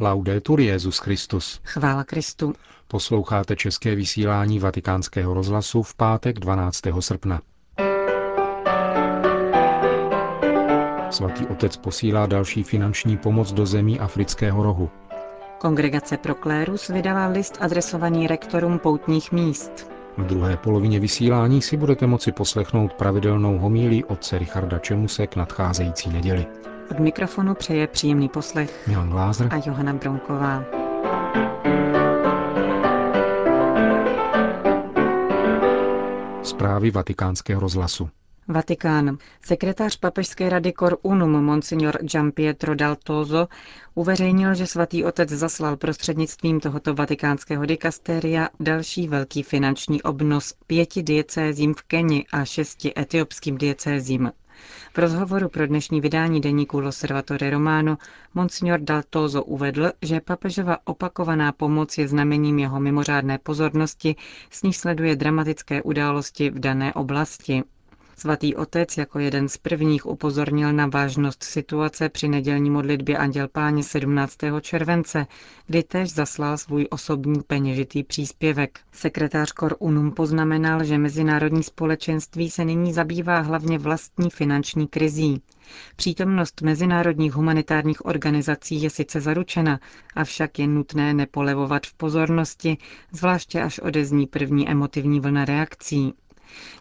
Laudetur Jezus Christus. Chvála Kristu. Posloucháte české vysílání Vatikánského rozhlasu v pátek 12. srpna. Svatý otec posílá další finanční pomoc do zemí afrického rohu. Kongregace pro klérus vydala list adresovaný rektorům poutních míst. V druhé polovině vysílání si budete moci poslechnout pravidelnou homílí otce Richarda Čemuse k nadcházející neděli. Od mikrofonu přeje příjemný poslech Milan Glázer a Johana Bronková. Zprávy vatikánského rozhlasu. Vatikán. Sekretář papežské rady Cor Unum Monsignor Gianpietro Daltozo uveřejnil, že svatý otec zaslal prostřednictvím tohoto vatikánského dikastéria další velký finanční obnos pěti diecézím v Keni a šesti etiopským diecézím. V rozhovoru pro dnešní vydání deníku L'Osservatore Romano Monsignor Daltozo uvedl, že papežova opakovaná pomoc je znamením jeho mimořádné pozornosti, s níž sleduje dramatické události v dané oblasti. Svatý otec jako jeden z prvních upozornil na vážnost situace při nedělní modlitbě Anděl Páně 17. července, kdy tež zaslal svůj osobní peněžitý příspěvek. Sekretář Kor Unum poznamenal, že mezinárodní společenství se nyní zabývá hlavně vlastní finanční krizí. Přítomnost mezinárodních humanitárních organizací je sice zaručena, avšak je nutné nepolevovat v pozornosti, zvláště až odezní první emotivní vlna reakcí.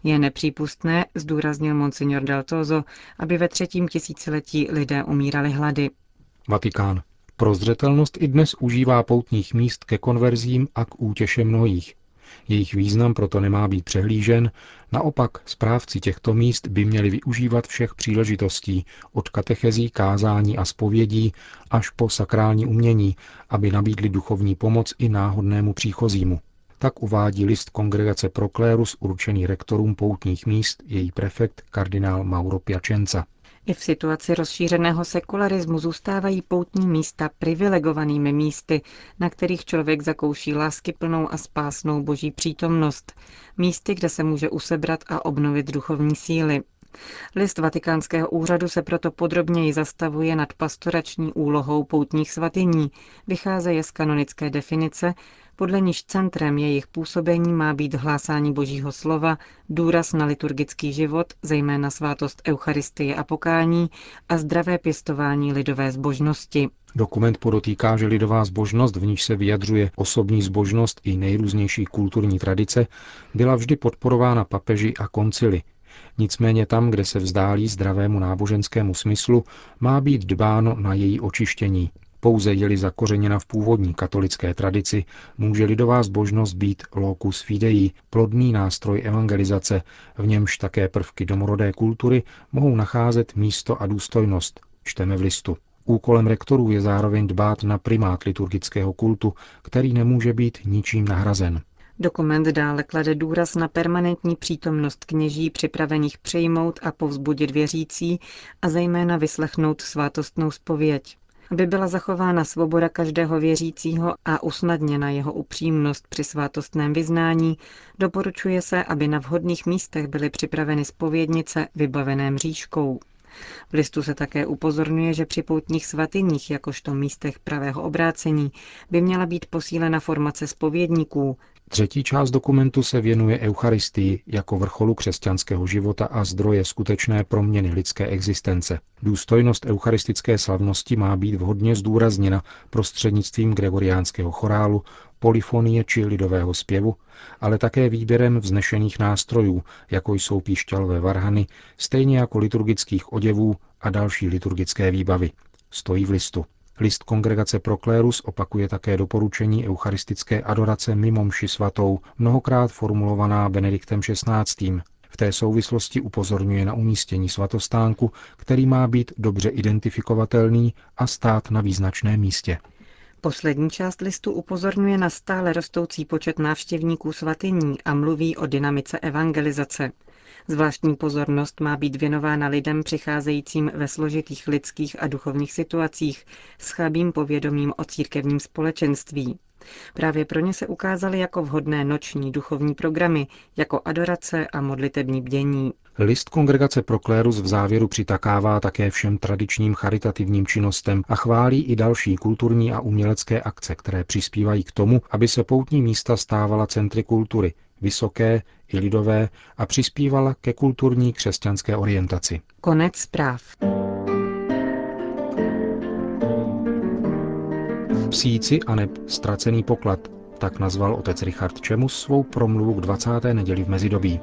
Je nepřípustné, zdůraznil monsignor Daltozo, aby ve třetím tisíciletí lidé umírali hlady. Vatikán. Prozřetelnost i dnes užívá poutních míst ke konverzím a k útěše mnohých. Jejich význam proto nemá být přehlížen, naopak správci těchto míst by měli využívat všech příležitostí, od katechezí, kázání a spovědí až po sakrální umění, aby nabídli duchovní pomoc i náhodnému příchozímu. Tak uvádí list Kongregace Proklérus určený rektorům poutních míst její prefekt kardinál Mauro Piacenza. I v situaci rozšířeného sekularismu zůstávají poutní místa privilegovanými místy, na kterých člověk zakouší láskyplnou a spásnou boží přítomnost. Místy, kde se může usebrat a obnovit duchovní síly. List vatikánského úřadu se proto podrobněji zastavuje nad pastorační úlohou poutních svatyní, vycházeje z kanonické definice, podle níž centrem jejich působení má být hlásání božího slova, důraz na liturgický život, zejména svátost Eucharistie a pokání a zdravé pěstování lidové zbožnosti. Dokument podotýká, že lidová zbožnost, v níž se vyjadřuje osobní zbožnost i nejrůznější kulturní tradice, byla vždy podporována papeži a koncily. Nicméně tam, kde se vzdálí zdravému náboženskému smyslu, má být dbáno na její očištění, pouze je-li zakořeněna v původní katolické tradici, může lidová zbožnost být locus fidei, plodný nástroj evangelizace, v němž také prvky domorodé kultury mohou nacházet místo a důstojnost, čteme v listu. Úkolem rektorů je zároveň dbát na primát liturgického kultu, který nemůže být ničím nahrazen. Dokument dále klade důraz na permanentní přítomnost kněží připravených přijmout a povzbudit věřící a zejména vyslechnout svátostnou spověď aby byla zachována svoboda každého věřícího a usnadněna jeho upřímnost při svátostném vyznání, doporučuje se, aby na vhodných místech byly připraveny spovědnice vybavené mřížkou. V listu se také upozorňuje, že při poutních svatyních, jakožto místech pravého obrácení, by měla být posílena formace spovědníků, Třetí část dokumentu se věnuje Eucharistii jako vrcholu křesťanského života a zdroje skutečné proměny lidské existence. Důstojnost eucharistické slavnosti má být vhodně zdůrazněna prostřednictvím gregoriánského chorálu, polifonie či lidového zpěvu, ale také výběrem vznešených nástrojů, jako jsou píšťalové varhany, stejně jako liturgických oděvů a další liturgické výbavy. Stojí v listu. List Kongregace Proklérus opakuje také doporučení eucharistické adorace mimo mši svatou, mnohokrát formulovaná Benediktem XVI. V té souvislosti upozorňuje na umístění svatostánku, který má být dobře identifikovatelný a stát na význačném místě. Poslední část listu upozorňuje na stále rostoucí počet návštěvníků svatyní a mluví o dynamice evangelizace. Zvláštní pozornost má být věnována lidem přicházejícím ve složitých lidských a duchovních situacích s chabým povědomím o církevním společenství. Právě pro ně se ukázaly jako vhodné noční duchovní programy, jako adorace a modlitební bdění. List Kongregace Proklérus v závěru přitakává také všem tradičním charitativním činnostem a chválí i další kulturní a umělecké akce, které přispívají k tomu, aby se poutní místa stávala centry kultury, vysoké i lidové a přispívala ke kulturní křesťanské orientaci. Konec zpráv. Psíci a neb ztracený poklad, tak nazval otec Richard Čemus svou promluvu k 20. neděli v mezidobí.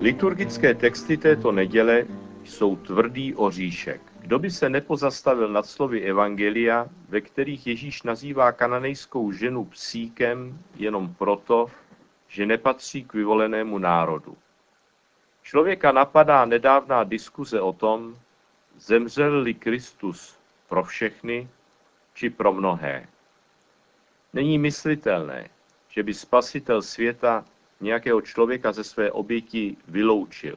Liturgické texty této neděle jsou tvrdý oříšek. Kdo by se nepozastavil nad slovy Evangelia, ve kterých Ježíš nazývá kananejskou ženu psíkem jenom proto, že nepatří k vyvolenému národu. Člověka napadá nedávná diskuze o tom, zemřel-li Kristus pro všechny či pro mnohé. Není myslitelné, že by spasitel světa nějakého člověka ze své oběti vyloučil.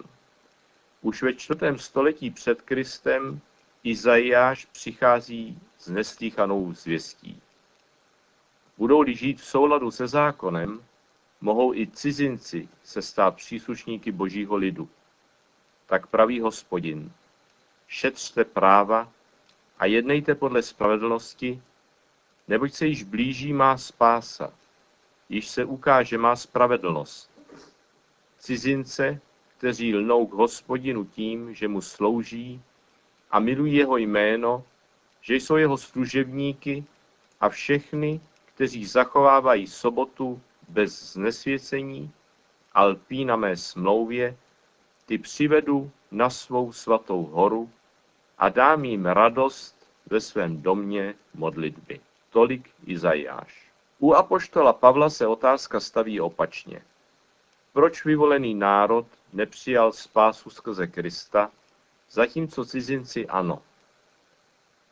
Už ve čtvrtém století před Kristem Izajáš přichází s neslíchanou zvěstí. Budou-li žít v souladu se zákonem, mohou i cizinci se stát příslušníky božího lidu. Tak praví hospodin, šetřte práva a jednejte podle spravedlnosti, neboť se již blíží má spása, již se ukáže má spravedlnost. Cizince, kteří lnou k hospodinu tím, že mu slouží a milují jeho jméno, že jsou jeho služebníky a všechny, kteří zachovávají sobotu bez znesvěcení a lpí na mé smlouvě, ty přivedu na svou svatou horu a dám jim radost ve svém domě modlitby. Tolik Izajáš. U apoštola Pavla se otázka staví opačně. Proč vyvolený národ nepřijal spásu skrze Krista, zatímco cizinci ano?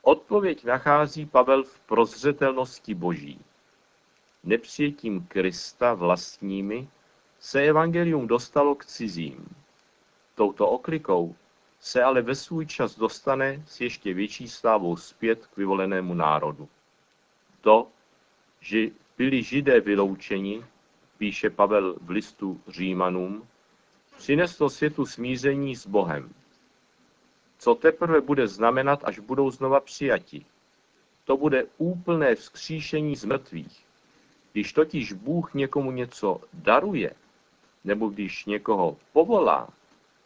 Odpověď nachází Pavel v prozřetelnosti boží. Nepřijetím Krista vlastními se evangelium dostalo k cizím. Touto oklikou se ale ve svůj čas dostane s ještě větší slávou zpět k vyvolenému národu. To, že byli židé vyloučeni, píše Pavel v listu Římanům, přineslo světu smíření s Bohem. Co teprve bude znamenat, až budou znova přijati? To bude úplné vzkříšení z mrtvých. Když totiž Bůh někomu něco daruje, nebo když někoho povolá,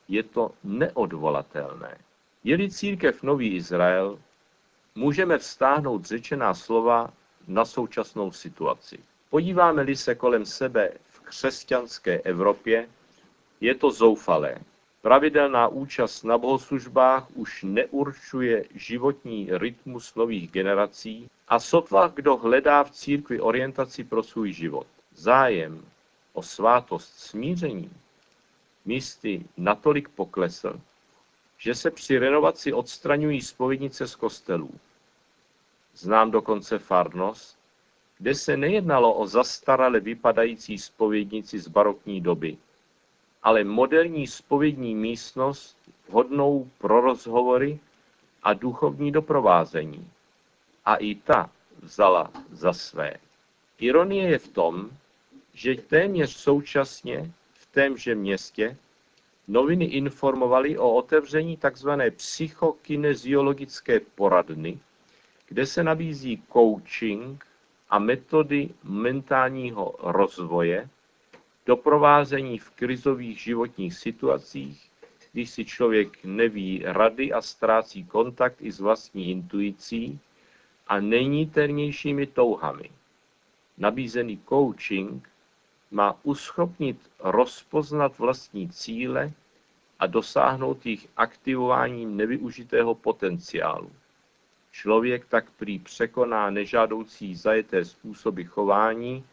je to neodvolatelné. Je-li církev Nový Izrael, můžeme vztáhnout řečená slova na současnou situaci. Podíváme-li se kolem sebe v křesťanské Evropě, je to zoufalé. Pravidelná účast na bohoslužbách už neurčuje životní rytmus nových generací a sotva kdo hledá v církvi orientaci pro svůj život. Zájem o svátost smíření místy natolik poklesl, že se při renovaci odstraňují spovědnice z kostelů. Znám dokonce farnost, kde se nejednalo o zastarale vypadající spovědnici z barokní doby, ale moderní spovědní místnost vhodnou pro rozhovory a duchovní doprovázení. A i ta vzala za své. Ironie je v tom, že téměř současně v témže městě noviny informovaly o otevření tzv. psychokineziologické poradny, kde se nabízí coaching a metody mentálního rozvoje, doprovázení v krizových životních situacích, když si člověk neví rady a ztrácí kontakt i s vlastní intuicí a nejniternějšími touhami. Nabízený coaching má uschopnit rozpoznat vlastní cíle a dosáhnout jich aktivováním nevyužitého potenciálu. Člověk tak prý překoná nežádoucí zajeté způsoby chování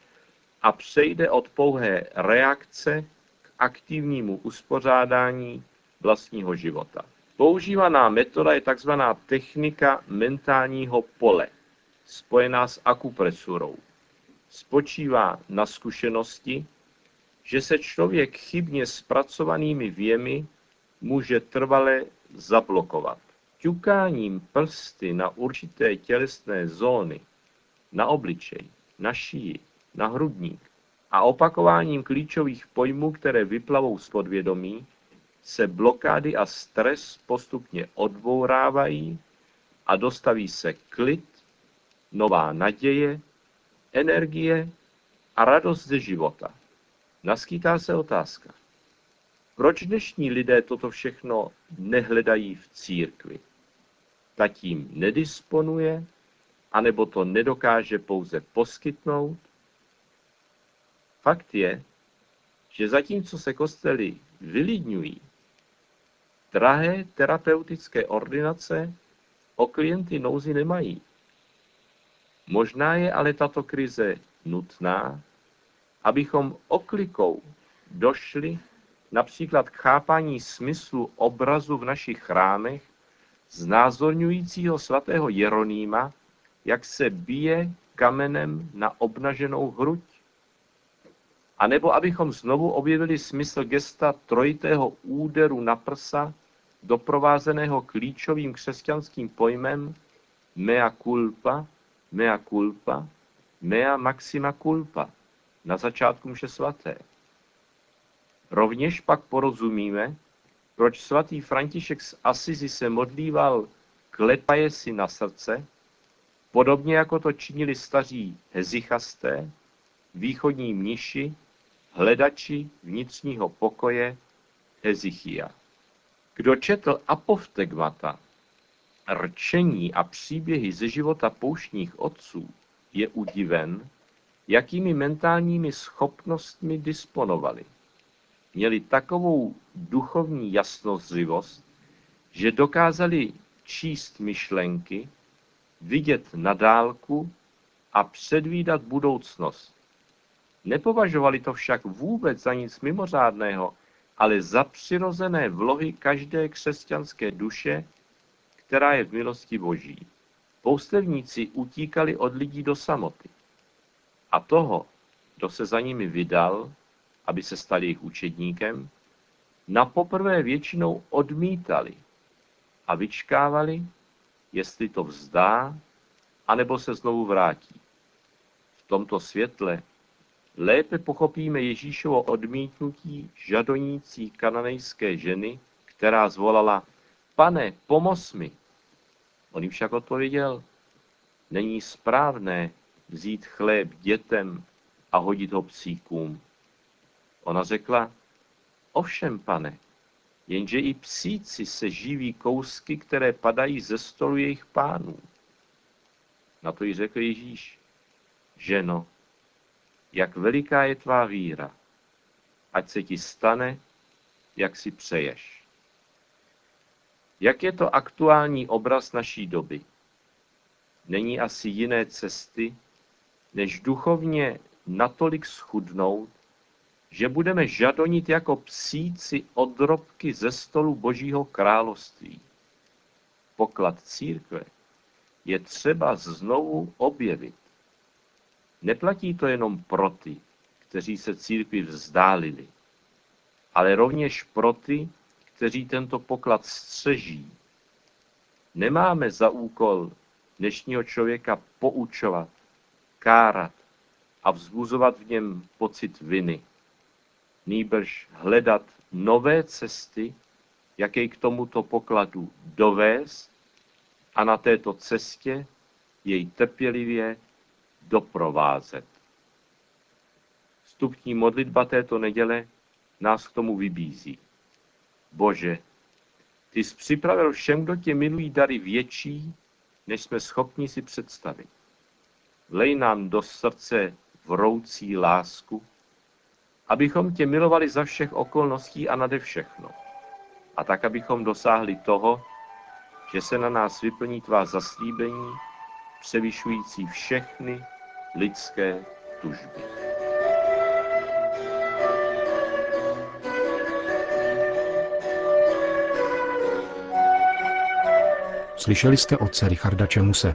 a přejde od pouhé reakce k aktivnímu uspořádání vlastního života. Používaná metoda je tzv. technika mentálního pole, spojená s akupresurou. Spočívá na zkušenosti, že se člověk chybně zpracovanými věmi může trvale zablokovat ťukáním prsty na určité tělesné zóny, na obličej, na šíji, na hrudník, a opakováním klíčových pojmů, které vyplavou z podvědomí, se blokády a stres postupně odbourávají a dostaví se klid, nová naděje, energie a radost ze života. Naskýtá se otázka. Proč dnešní lidé toto všechno nehledají v církvi? Ta tím nedisponuje, anebo to nedokáže pouze poskytnout? Fakt je, že zatímco se kostely vylidňují, drahé terapeutické ordinace o klienty nouzy nemají. Možná je ale tato krize nutná, abychom oklikou došli například k chápání smyslu obrazu v našich chrámech, znázorňujícího svatého Jeronýma, jak se bije kamenem na obnaženou hruď. A nebo abychom znovu objevili smysl gesta trojitého úderu na prsa, doprovázeného klíčovým křesťanským pojmem mea culpa, mea culpa, mea maxima culpa na začátku mše svaté. Rovněž pak porozumíme, proč svatý František z Asizi se modlíval klepaje si na srdce, podobně jako to činili staří hezichasté, východní mniši, hledači vnitřního pokoje Hezichia. Kdo četl apoftegmata, rčení a příběhy ze života pouštních otců, je udiven, jakými mentálními schopnostmi disponovali měli takovou duchovní jasnozřivost, že dokázali číst myšlenky, vidět na dálku a předvídat budoucnost. Nepovažovali to však vůbec za nic mimořádného, ale za přirozené vlohy každé křesťanské duše, která je v milosti Boží. Poustevníci utíkali od lidí do samoty. A toho, kdo se za nimi vydal, aby se stal jejich učedníkem, na poprvé většinou odmítali a vyčkávali, jestli to vzdá, anebo se znovu vrátí. V tomto světle lépe pochopíme Ježíšovo odmítnutí žadonící kananejské ženy, která zvolala, pane, pomoz mi. On jim však odpověděl, není správné vzít chléb dětem a hodit ho psíkům. Ona řekla, ovšem pane, jenže i psíci se živí kousky, které padají ze stolu jejich pánů. Na to jí řekl Ježíš, ženo, jak veliká je tvá víra, ať se ti stane, jak si přeješ. Jak je to aktuální obraz naší doby? Není asi jiné cesty, než duchovně natolik schudnout, že budeme žadonit jako psíci odrobky ze stolu Božího království. Poklad církve je třeba znovu objevit. Neplatí to jenom pro ty, kteří se církvi vzdálili, ale rovněž pro ty, kteří tento poklad střeží. Nemáme za úkol dnešního člověka poučovat, kárat a vzbuzovat v něm pocit viny nýbrž hledat nové cesty, jak jej k tomuto pokladu dovést a na této cestě jej trpělivě doprovázet. Vstupní modlitba této neděle nás k tomu vybízí. Bože, ty jsi připravil všem, kdo tě milují, dary větší, než jsme schopni si představit. Vlej nám do srdce vroucí lásku, abychom tě milovali za všech okolností a nade všechno. A tak, abychom dosáhli toho, že se na nás vyplní tvá zaslíbení, převyšující všechny lidské tužby. Slyšeli jste otce Richarda Čemuse.